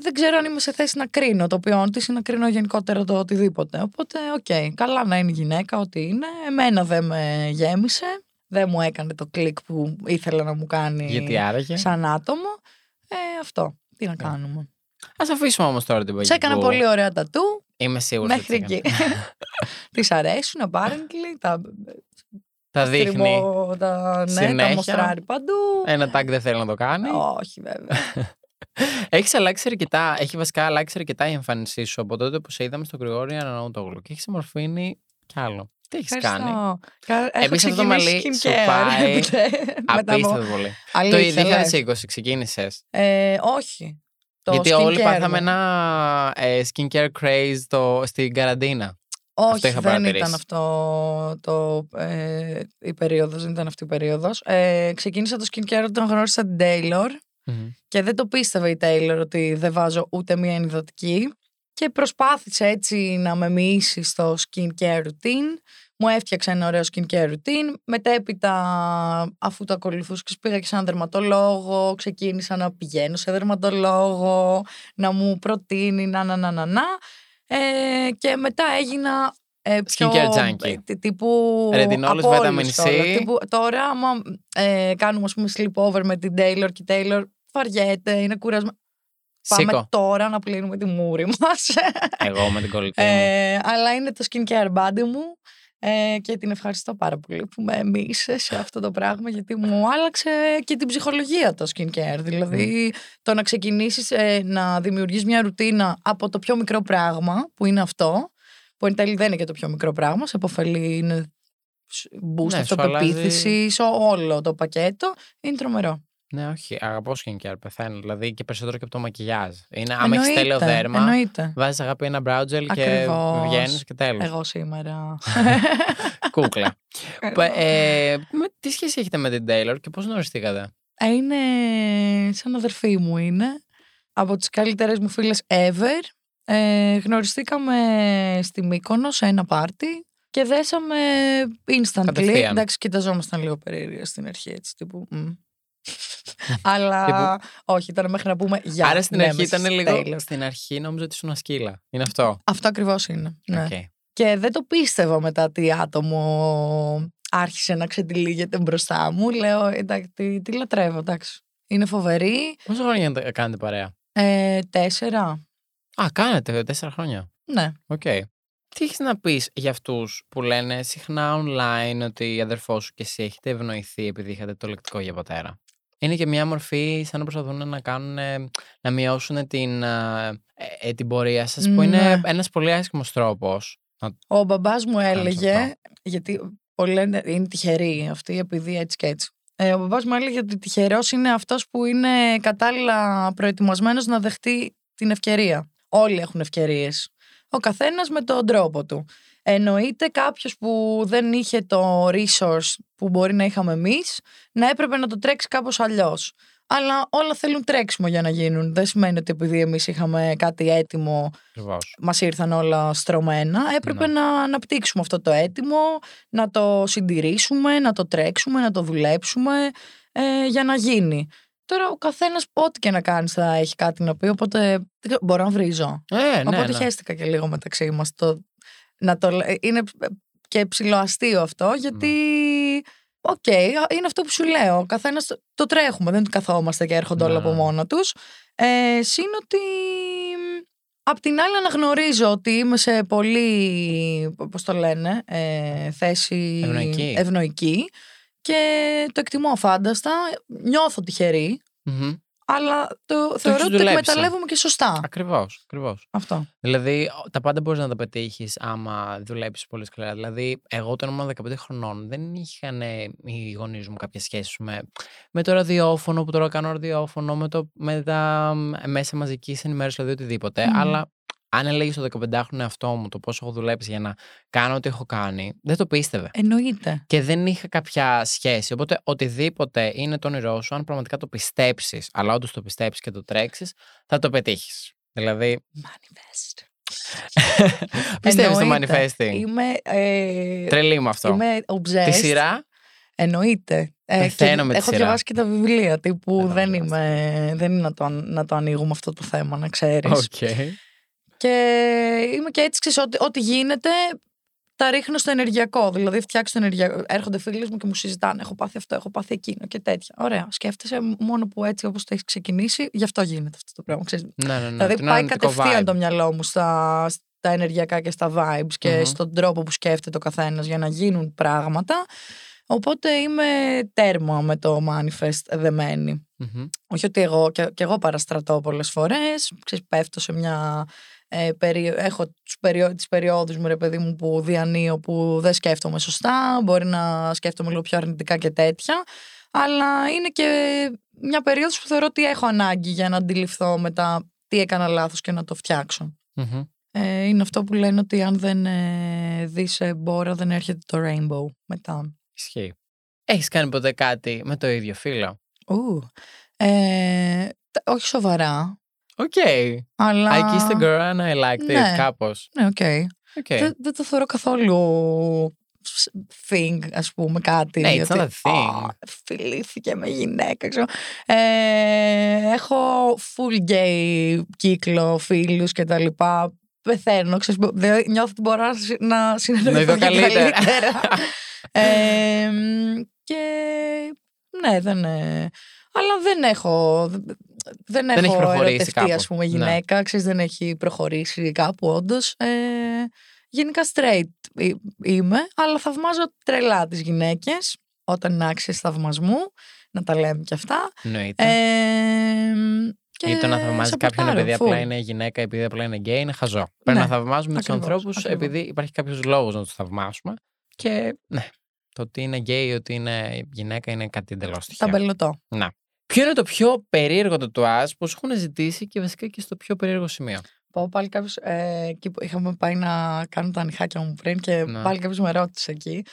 δεν ξέρω αν είμαι σε θέση να κρίνω το ποιόν της ή να κρίνω γενικότερα το οτιδήποτε. Οπότε, οκ, καλά να είναι η γυναίκα, ό,τι είναι. Εμένα δεν με γέμισε. Δεν μου έκανε το κλικ που ήθελα να μου κάνει Γιατί άραγε. σαν άτομο. Ε, αυτό. Τι να Ναι. κάνουμε. Α αφήσουμε όμως τώρα την Becky Σε έκανα Gu. πολύ ωραία τατού. Είμαι σίγουρη. Μέχρι εκεί. (laughs) Της αρέσουν, apparently. Τα, Τα δείχνει. τριμώ, τα, ναι, συνέχεια. τα μοστράρει παντού. Ένα tag δεν θέλει να το κάνει. Όχι, βέβαια. (laughs) Έχεις αλλάξει αρκετά, έχει βασικά αλλάξει αρκετά η εμφάνισή σου από τότε που σε είδαμε στο Γρηγόρη Αναναούτογλου και έχεις συμμορφύνει κι άλλο. Τι έχεις κάνει; Ευχαριστώ. Κα- Έχω Επίσης αυτό το ξεκινήσει μαλλί σου skincare. (laughs) πάει Μετά από- Απίστευτο πολύ. Το Αλήθεια, λες. 2020 ξεκίνησες. Ε, όχι. Το Γιατί skincare όλοι πάθαμε μου. ένα ε, skincare craze το, στην καραντίνα. Όχι, είχα δεν παρατηρήσει. ήταν αυτό το, ε, η περίοδος, δεν ήταν αυτή η περίοδος. Ε, ξεκίνησα το skincare όταν γνώρισα την Taylor Μμμ. και δεν το πίστευε η Taylor ότι δεν βάζω ούτε μία ενυδοτική και προσπάθησε έτσι να με μοιήσει στο skincare routine. Μου έφτιαξε ένα ωραίο skincare routine. Μετέπειτα, αφού το ακολουθούσα, και πήγα και σε έναν δερματολόγο. Ξεκίνησα να πηγαίνω σε δερματολόγο, να μου προτείνει να να να να να. Ε, και μετά έγινα ε, πιο, Skincare junkie. ε, τύπου Ρετινόλες, από vitamin όλους C. τώρα. Τύπου, τώρα, άμα ε, κάνουμε ας πούμε sleepover με την Taylor και η Taylor βαριέται, είναι κουρασμένη. Πάμε Σήκω. τώρα να πλύνουμε τη μούρη μας. Εγώ με την κολλητή μου. ε, αλλά είναι το skincare body μου ε, και την ευχαριστώ πάρα πολύ που με μίλησε σε αυτό το πράγμα γιατί μου άλλαξε και την ψυχολογία το skincare. Δηλαδή το να ξεκινήσεις ε, να δημιουργείς μια ρουτίνα από το πιο μικρό πράγμα που είναι αυτό που εν τέλει δεν είναι και το πιο μικρό πράγμα, σε αποφελεί είναι boost Ναι, σου αυτοπεποίθηση, όλο το πακέτο, είναι τρομερό. Ναι, όχι. Αγαπώ skincare. Πεθαίνω. Δηλαδή και περισσότερο και από το μακιγιάζ. Είναι άμα έχεις Εννοείται, τέλειο δέρμα, Εννοείται. βάζεις αγάπη ένα brow gel και Ακριβώς. βγαίνεις και τέλος. Εγώ σήμερα. (laughs) Κούκλα. Π- ε, με, τι σχέση έχετε με την Taylor και πώς γνωριστήκατε; Ε, Είναι σαν αδερφή μου είναι. Από τις καλύτερες μου φίλες ever. Ε, γνωριστήκαμε στη Μύκονο σε ένα πάρτι και δέσαμε instantly. Κατευθείαν. Εντάξει, κοιταζόμασταν λίγο περίεργα στην αρχή έτσι τύπου. μμ. (laughs) Αλλά όχι, ήταν μέχρι να πούμε γεια. Άρα στην ναι, αρχή με ήταν στις λίγο. Taylor. Στην αρχή νόμιζα ότι ήσουν σκύλα. Είναι αυτό; Αυτό ακριβώς είναι. Ναι. Οκ. Και δεν το πίστευα μετά τι άτομο άρχισε να ξετυλίγεται μπροστά μου. Λέω, εντάξει, τι, τι λατρεύω, εντάξει. Είναι φοβερή. Πόσα χρόνια τα- κάνετε παρέα; Ε, τέσσερα. Α, κάνετε τέσσερα χρόνια. Ναι. Οκ. Τι έχεις να πεις για αυτούς που λένε συχνά online ότι η αδερφός σου και εσύ έχετε ευνοηθεί επειδή είχατε το λεκτικό για πατέρα; Είναι και μια μορφή σαν να προσπαθούν να κάνουν, ε, να μειώσουν την, ε, ε, την πορεία σας που είναι Ναι. ένας πολύ άσχημος τρόπος. Να- Ο μπαμπάς μου αυτό. έλεγε, γιατί πολλοί λένε είναι τυχεροί αυτοί επειδή έτσι και έτσι. Ε, ο μπαμπάς μου έλεγε ότι τυχερός είναι αυτός που είναι κατάλληλα προετοιμασμένος να δεχτεί την ευκαιρία. Όλοι έχουν ευκαιρίες. Ο καθένας με τον τρόπο του. Εννοείται κάποιος που δεν είχε το resource που μπορεί να είχαμε εμείς, να έπρεπε να το τρέξει κάπως αλλιώς. Αλλά όλα θέλουν τρέξιμο για να γίνουν. Δεν σημαίνει ότι επειδή εμείς είχαμε κάτι έτοιμο Ακριβώς. μας ήρθαν όλα στρωμένα. Έπρεπε Ναι. να αναπτύξουμε αυτό το έτοιμο, να το συντηρήσουμε, να το τρέξουμε, να το δουλέψουμε ε, για να γίνει. Τώρα ο καθένας ό,τι και να κάνεις θα έχει κάτι να πει, οπότε δεν ξέρω, μπορώ να βρίζω. Ε, ναι, οπότε ναι. χαίστηκα και λίγο μεταξύ μας. Το, να το, λέ- είναι και ψιλοαστείο αυτό, γιατί... Ναι. Οκ, είναι αυτό που σου λέω. Ο καθένας το, το τρέχουμε, δεν καθόμαστε και έρχονται όλα Ναι, από ναι. μόνο τους. Ε, συν ότι Απ' την άλλη αναγνωρίζω ότι είμαι σε πολύ, πώς το λένε, ε, θέση Ευνοϊκή. ευνοϊκή και το εκτιμώ αφάνταστα, νιώθω τυχερή, Μμμ. αλλά το, θεωρώ έχεις ότι το δουλέψει. εκμεταλλεύομαι και σωστά. Ακριβώς, ακριβώς. Αυτό. Δηλαδή, ο- τα πάντα μπορείς να τα πετύχεις άμα δουλέψεις πολύ σκληρά. Δηλαδή, εγώ όταν ήμουν 15 χρονών δεν είχαν ε, οι γονείς μου κάποια σχέση με, με το ραδιόφωνο που τώρα κάνω ραδιόφωνο, με, το, με τα μ, μέσα μαζικής ενημέρωσης, δηλαδή οτιδήποτε. Μμμ. Αλλά αν έλεγες στο 15χρονο εαυτό μου το πόσο έχω δουλέψει για να κάνω ό,τι έχω κάνει, δεν το πίστευε. Εννοείται. Και δεν είχα κάποια σχέση. Οπότε, οτιδήποτε είναι το όνειρό σου, αν πραγματικά το πιστέψεις, αλλά όντως το πιστέψεις και το τρέξεις, θα το πετύχεις. Δηλαδή, Manifest. (laughs) πιστεύεις στο Εννοείται. manifesting; Είμαι, ε, Τρελή μου αυτό. είμαι obsessed. Τη σειρά; Εννοείται. Ε, Πεθαίνω και με τη έχω σειρά. διαβάσει και τα βιβλία τύπου Δεν τα δεν, διαβάσει. είμαι, δεν είναι να το, αν- να το ανοίγουμε αυτό το θέμα, να ξέρεις. Οκ. Και είμαι και έτσι, ξέρεις, ό,τι, ό,τι γίνεται τα ρίχνω στο ενεργειακό. Δηλαδή, φτιάξω το ενεργειακό. Έρχονται φίλοι μου και μου συζητάνε. Έχω πάθει αυτό, έχω πάθει εκείνο και τέτοια. Ωραία. Σκέφτεσαι μόνο που έτσι όπως το έχεις ξεκινήσει, γι' αυτό γίνεται αυτό το πράγμα. Ξέρεις. Ναι, ναι, ναι. δηλαδή, το πάει αρνητικό κατευθείαν vibe. το μυαλό μου στα, στα ενεργειακά και στα vibes και Μμμ. στον τρόπο που σκέφτεται ο καθένας για να γίνουν πράγματα. Οπότε είμαι τέρμα με το manifest δεμένη. Μμμ. Όχι ότι εγώ, και, και εγώ παραστρατώ πολλές φορές, ξέρεις, πέφτω σε μια... Ε, περί- έχω τους περιο, τις περιόδους μου, ρε παιδί μου, που διανύω, που δεν σκέφτομαι σωστά, μπορεί να σκέφτομαι λίγο πιο αρνητικά και τέτοια, αλλά είναι και μια περίοδος που θεωρώ ότι έχω ανάγκη για να αντιληφθώ μετά τι έκανα λάθος και να το φτιάξω. Μμμ. Ε, είναι αυτό που λένε ότι αν δεν ε, δεις ε, μπόρα δεν έρχεται το rainbow μετά. Ισχύει. Έχεις κάνει ποτέ κάτι με το ίδιο φύλο. Ου. Ε, τα- όχι σοβαρά, Οκ. αλλά... I kissed a girl and I liked it. Ναι. Κάπως. Ναι, οκ. Δεν, δεν το θεωρώ καθόλου σ- thing, ας πούμε, κάτι. Ναι, it's ότι, not a thing. «Α, φιλήθηκε με γυναίκα, ξέρω. Ε, έχω full gay κύκλο, φίλους και τα λοιπά. Πεθαίνω, ξέρεις, μπο- δεν νιώθω ότι μπορώ να συ- να συνεννοηθώ δω και καλύτερα. καλύτερα. (laughs) ε, και ναι, δεν ε, αλλά δεν έχω δεν, έχει έχω προχωρήσει ερωτευτεί, κάπου. ας πούμε, Ναι. γυναίκα. Ξέρεις, δεν έχει προχωρήσει κάπου όντως. Ε, γενικά straight εί- είμαι, αλλά θαυμάζω τρελά τις γυναίκες όταν είναι άξιες θαυμασμού, να τα λέμε και αυτά. Εννοείται. Ε, και Ή το να θαυμάζει κάποιον σαπορτάρω, επειδή απλά full. είναι γυναίκα, επειδή απλά είναι γκέι, είναι χαζό. Πρέπει Ναι, να θαυμάζουμε τους ακριβώς, ανθρώπους ακριβώς. επειδή υπάρχει κάποιος λόγος να τους θαυμάσουμε. Και ναι, το ότι είναι γκέι, ότι είναι γυναίκα είναι κάτι εντελώς τυχαίο. Ταμπελωτό. Ποιο είναι το πιο περίεργο τατουάζ που σου έχουν ζητήσει και βασικά και στο πιο περίεργο σημείο; Πάω πάλι κάποιος. Ε, εκεί που είχαμε πάει να κάνω τα νυχάκια μου πριν και Ναι. πάλι κάποιος με ρώτησε εκεί.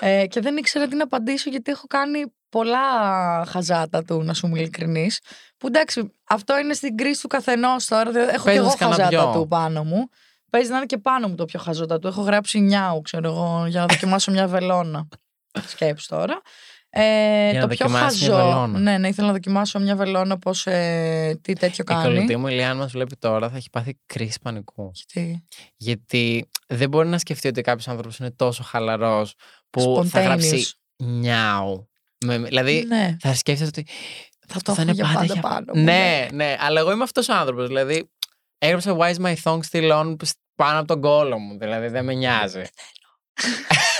Ε, και δεν ήξερα τι να απαντήσω γιατί έχω κάνει πολλά χαζάτα του, να σου είμαι ειλικρινής. Που εντάξει, αυτό είναι στην κρίση του καθενός τώρα. δηλαδή έχω Πες και εγώ μας κανένα χαζάτα δυο. του πάνω μου. Παίζει να είναι και πάνω μου το πιο χαζότα του. Έχω γράψει νιάου, ξέρω εγώ, για να δοκιμάσω μια βελόνα. Σκέψου τώρα. Ε, να το πιο δοκιμάσεις μια χαζό. βελόνα. Ναι, ναι, ήθελα να δοκιμάσω μια βελόνα πώ ε, τι τέτοιο Η κάνει. κολλητή μου, η Λιάννα, μας βλέπει τώρα, θα έχει πάθει κρίση πανικού. Γιατί; Γιατί δεν μπορεί να σκεφτεί ότι κάποιος άνθρωπος είναι τόσο χαλαρός που θα Spontaneous. γράψει νιάου. Με- Δηλαδή Ναι. θα σκέφτεται ότι Θα αυτό το έχω για πάντα για- πάνω μου. Ναι, ναι, αλλά εγώ είμαι αυτός ο άνθρωπος. Δηλαδή, έγραψα Why is my thong still on πάνω από τον κόλο μου. Δηλαδή, δεν με νοιάζει.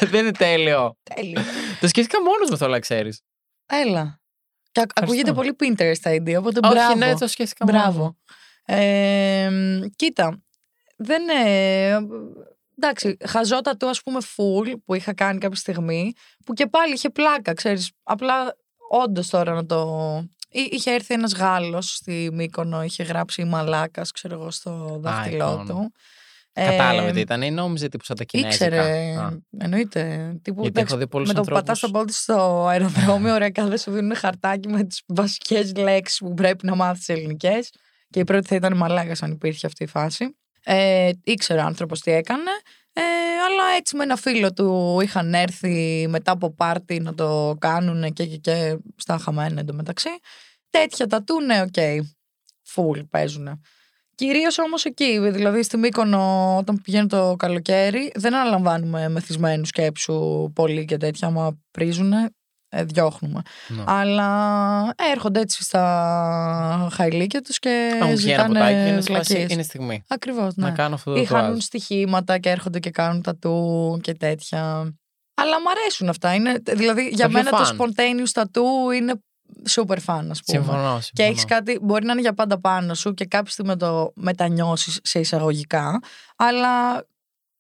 (laughs) δεν είναι τέλειο. Τέλειο. το σκέφτηκα μόνος μου, θέλω να ξέρεις. Έλα. Και ακ- ακούγεται πολύ Pinterest τα idea, οπότε Όχι, μπράβο. ναι, το σκέφτηκα μόνος. μπράβο. μου. Ε, μ, κοίτα, δεν ε, Εντάξει, χαζότα του ας πούμε full που είχα κάνει κάποια στιγμή που και πάλι είχε πλάκα, ξέρεις. Απλά όντως τώρα να το... Εί- Είχε έρθει ένας Γάλλος στη Μύκονο, είχε γράψει η Μαλάκας, ξέρω εγώ, στο δάχτυλό εικόνα. του. Κατάλαβε Ε, τι ήταν ή νόμιζε τύπου σαν τα κινέζικα. Ήξερε, Α, εννοείται. Τύπου, Γιατί εντάξει, έχω δει πολλούς με το που πατάς ανθρώπους- τον πόδι στο αεροδρόμιο, ωραία, κάθε σου δίνουν χαρτάκι με τις βασικές λέξεις που πρέπει να μάθεις ελληνικές. Και η πρώτη θα ήταν μαλάκας αν υπήρχε αυτή η φάση. Ε, ήξερε ο άνθρωπος τι έκανε. Ε, αλλά έτσι με ένα φίλο του είχαν έρθει μετά από πάρτι να το κάνουν και και και στα χαμένα εντωμεταξύ. Τέτοια τατού, ναι, οκ. Φουλ παίζουν. Κυρίως όμως εκεί, δηλαδή στη Μύκονο, όταν πηγαίνει το καλοκαίρι, δεν αναλαμβάνουμε μεθυσμένους σκέψου πολύ και τέτοια. Άμα μυρίζουν, ε, διώχνουμε. ναι. Αλλά έρχονται έτσι στα χαϊλίκια τους και Θα μου βγει ένα ποτάκι και είναι, σε φάση, βλακίες. είναι στιγμή. Ακριβώς, ναι. Να κάνω αυτό το Ή χάνουν τουάζ. στοιχήματα και έρχονται και κάνουν τατού και τέτοια. Αλλά μου αρέσουν αυτά. Είναι, δηλαδή, για Τα πιο μένα το fun. spontaneous τατού είναι super fun, ας πούμε. Συμφωνώ. Και έχεις συμφωνώ. κάτι, μπορεί να είναι για πάντα πάνω σου και κάποια στιγμή να το μετανιώσεις σε εισαγωγικά, αλλά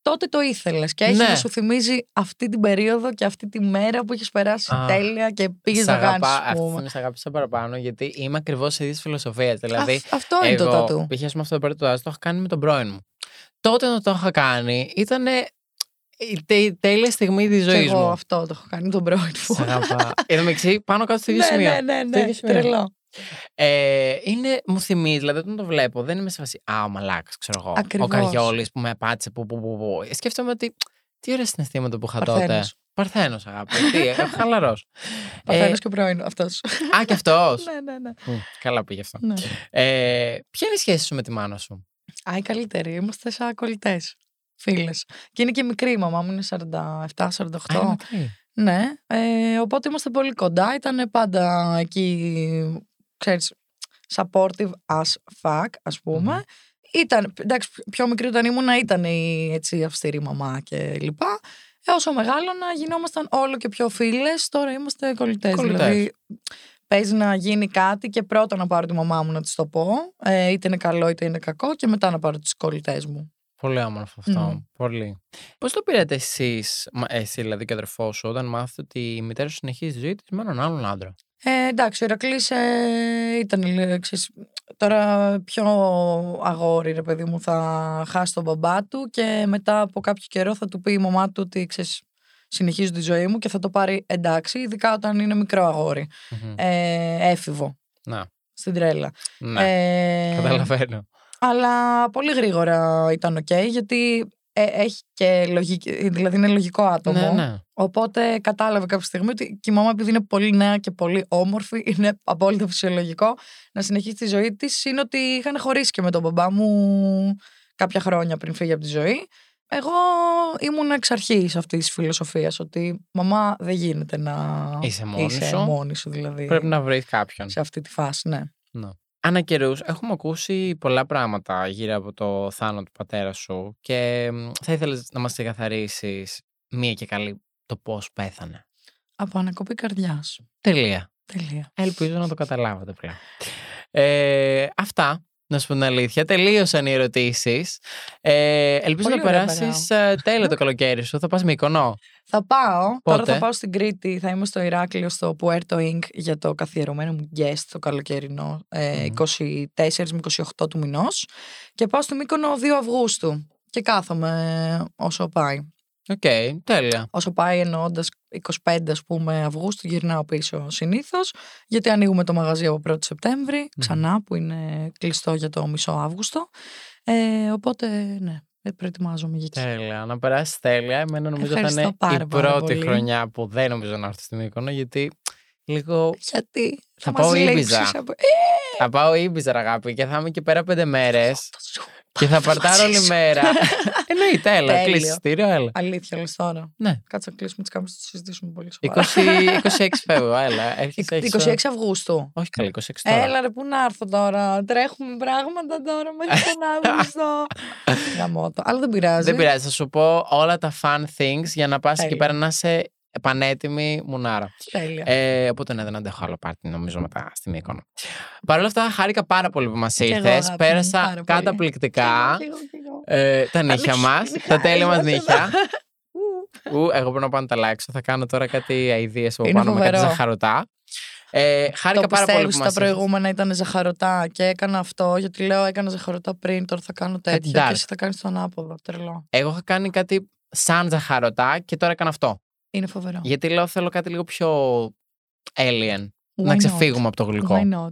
τότε το ήθελες και έχει Ναι. να σου θυμίζει αυτή την περίοδο και αυτή τη μέρα που έχει περάσει Α, τέλεια και πήγες Σ' να κάνεις. αγαπά- ας πούμε. Αυτό με σ' αγάπησα παραπάνω γιατί είμαι ακριβώς της ίδιας φιλοσοφίας. Δηλαδή, Αυ- αυτό είναι το εγώ, τατού. π.χ. ας πούμε, αυτό το πρώτο τουάζ το είχα κάνει με τον πρώην μου. Τότε όταν το είχα κάνει ήταν η τε- τέλεια στιγμή της Και ζωής εγώ μου. αυτό το έχω κάνει τον πρώην μου. Σ' αγαπά. Εν τω μεταξύ, πάνω κάτω στο ίδιο ναι, σημείο. ναι, ναι, Στο ναι, ίδιο σημείο. τρελό. Ε, είναι, μου θυμίζει, δηλαδή όταν το βλέπω, δεν είμαι σε φάση Α, ο μαλάκας, ξέρω εγώ. Ακριβώς. Ο Καριόλης που με απάτησε. Που, που, που, που. Ε, Σκέφτομαι ότι τι ωραία συναισθήματα που είχα τότε. Παρθένος. Παρθένος, αγάπη. τι, ε, χαλαρός. (laughs) Παρθένος και πρώην αυτός. Α, και αυτός. (laughs) ναι, ναι, ναι. καλά πήγε αυτό. ναι. Ε, ποια είναι η σχέση σου με τη μάνα σου; Α, η καλύτερη. Είμαστε σαν κολλητές. Φίλες. Και είναι και μικρή η μαμά μου, είναι 47-48. Α, είναι μικρή. Ναι, ε, οπότε είμαστε πολύ κοντά. Ήταν πάντα εκεί, ξέρεις, supportive as fuck, ας πούμε. Μμμ. Ήταν, εντάξει, πιο μικρή όταν ήμουν, ήταν η έτσι, αυστηρή μαμά και λοιπά. Ε, όσο μεγάλωνα, γινόμασταν όλο και πιο φίλες. Τώρα είμαστε κολλητές. Κολλητές. Δηλαδή, παίζει να γίνει κάτι και πρώτα να πάρω τη μαμά μου να της το πω, ε, είτε είναι καλό είτε είναι κακό, και μετά να πάρω τις κολλητές μου. Πολύ όμορφο αυτό. Μμ. Πολύ. Πώς το πήρατε εσείς, εσύ δηλαδή και ο αδερφός σου, όταν μάθετε ότι η μητέρα σου συνεχίζει τη ζωή της με έναν άλλον άντρα; Ε, εντάξει, ο Ηρακλής ε, ήταν λίγο, ξέρεις, τώρα πιο αγόρι, ρε παιδί μου, θα χάσει τον μπαμπά του και μετά από κάποιο καιρό θα του πει η μαμά του ότι ξέρεις, συνεχίζω τη ζωή μου και θα το πάρει εντάξει, ειδικά όταν είναι μικρό αγόρι. Μμμ. Ε, έφηβο, Να, στην τρέλα. ναι. Ε, Καταλαβαίνω. Αλλά πολύ γρήγορα ήταν οκ, γιατί ε, έχει και λογική, δηλαδή είναι λογικό άτομο. Ναι, ναι. Οπότε κατάλαβε κάποια στιγμή ότι και η μαμά, επειδή είναι πολύ νέα και πολύ όμορφη, (laughs) είναι απόλυτα φυσιολογικό να συνεχίσει τη ζωή της. Είναι ότι είχαν χωρίσει και με τον μπαμπά μου κάποια χρόνια πριν φύγει από τη ζωή. Εγώ ήμουν εξ αρχής αυτής της φιλοσοφίας ότι μαμά δεν γίνεται να Είσαι μόνη είσαι σου. μόνη σου, δηλαδή. Πρέπει να βρεις κάποιον. σε αυτή τη φάση, ναι. Ναι. Ανά καιρούς έχουμε ακούσει πολλά πράγματα γύρω από το θάνατο του πατέρα σου και μ, θα ήθελες να μας ξεκαθαρίσεις μία και καλή το πώς πέθανε. Από ανακοπή καρδιάς. Τελεία. Τελεία. Ελπίζω να το καταλάβατε πλέον. Ε, αυτά, να σου πω την αλήθεια. Τελείωσαν οι ερωτήσεις. Ε, ελπίζω Πολύ να ωραία περάσεις ε, τέλειο το καλοκαίρι σου. Θα πας Μύκονο; Θα πάω. Τώρα Πότε; θα πάω στην Κρήτη. Θα είμαι στο Ηράκλειο, στο Puerto Ink για το καθιερωμένο μου guest το καλοκαιρινό. Ε, Μμμ. 24 με 28 του μηνός. Και πάω στο Μύκονο 2 Αυγούστου. Και κάθομαι όσο πάει. Οκ, τέλεια. Όσο πάει εννοώντας 25 ας πούμε Αυγούστου γυρνάω πίσω συνήθως. Γιατί ανοίγουμε το μαγαζί από 1η Σεπτέμβρη ξανά που είναι κλειστό για το μισό Αύγουστο. Ε, οπότε ναι, ε, προετοιμάζομαι για εκεί. Τέλεια. Να περάσεις τέλεια. Εμένα νομίζω θα Ευχαριστώ είναι πάρα, η πάρα πρώτη πολύ. χρονιά που δεν νομίζω να έρθω στην Μύκονο γιατί λίγο Γιατί; Θα μας πάω λέξεις Ήμπιζα. από- Ε, Θα πάω Ήμπιζα, αγάπη, και θα είμαι εκεί πέρα πέντε μέρες. το σου. και θα παρτάρω όλη μαζί σου. μέρα. (laughs) Εννοείται, έλα, Τέλειο. κλείσει εισιτήριο, έλα. Αλήθεια, λες τώρα. Ναι. Κάτσε να κλείσουμε τις κάμερες να το συζητήσουμε πολύ σοβαρά. 20, 26 φεύγω, έλα. Έρχεσαι, έχεις- 26 Αυγούστου. Όχι καλά, 26 τώρα. Έλα ρε, πού να έρθω τώρα; Τρέχουμε πράγματα τώρα μέχρι (laughs) τον Αύγουστο. Γαμώτο. Αλλά δεν πειράζει. Δεν πειράζει, θα σου πω όλα τα fun things για να πας εκεί Τέλεια. πέρα να είσαι πανέτοιμη μουνάρα. Τέλεια. Ε, οπότε ναι, δεν αντέχω άλλο πάρτι νομίζω μετά στη Μύκονο. Παρ' όλα αυτά, χάρηκα πάρα πολύ που μας εγώ, ήρθες. αγάπη μου, Πέρασα πάρα πολύ. καταπληκτικά. Κι εγώ, κι εγώ, κι εγώ. Ε, τα νύχια μας, Αλήθεια, τα τέλεια μας είμαστε νύχια. εδώ. Ου. Ου, εγώ πρέπει να πάω να τα αλλάξω. Θα κάνω τώρα κάτι αειδίε από Είναι πάνω με κάτι φοβερό. ζαχαρωτά. Ε, χάρηκα Το πάρα πολύ πιστεύω που στα μας ήρθες. προηγούμενα ήταν ζαχαρωτά και έκανα αυτό γιατί λέω έκανα ζαχαρωτά πριν, τώρα θα κάνω τέτοιο dark. και εσύ θα κάνεις το ανάποδο. Τρελό. Εγώ είχα κάνει κάτι σαν ζαχαρωτά και τώρα έκανα αυτό. Είναι φοβερό. Γιατί λέω θέλω κάτι λίγο πιο alien. Why να not? ξεφύγουμε από το γλυκό. Why not;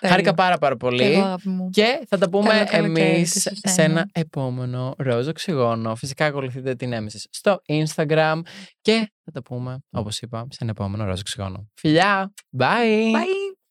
Χάρηκα Τέλειο. πάρα πάρα Και πολύ. εγώ, αγάπη μου. Και θα τα πούμε Καλό καλοκαίρι εμείς και σε σε σένα. ένα επόμενο ροζ οξυγόνο. Φυσικά ακολουθείτε την έμεση στο Instagram και θα τα πούμε, όπως είπα, σε ένα επόμενο ροζ οξυγόνο. Φιλιά! Bye! Bye.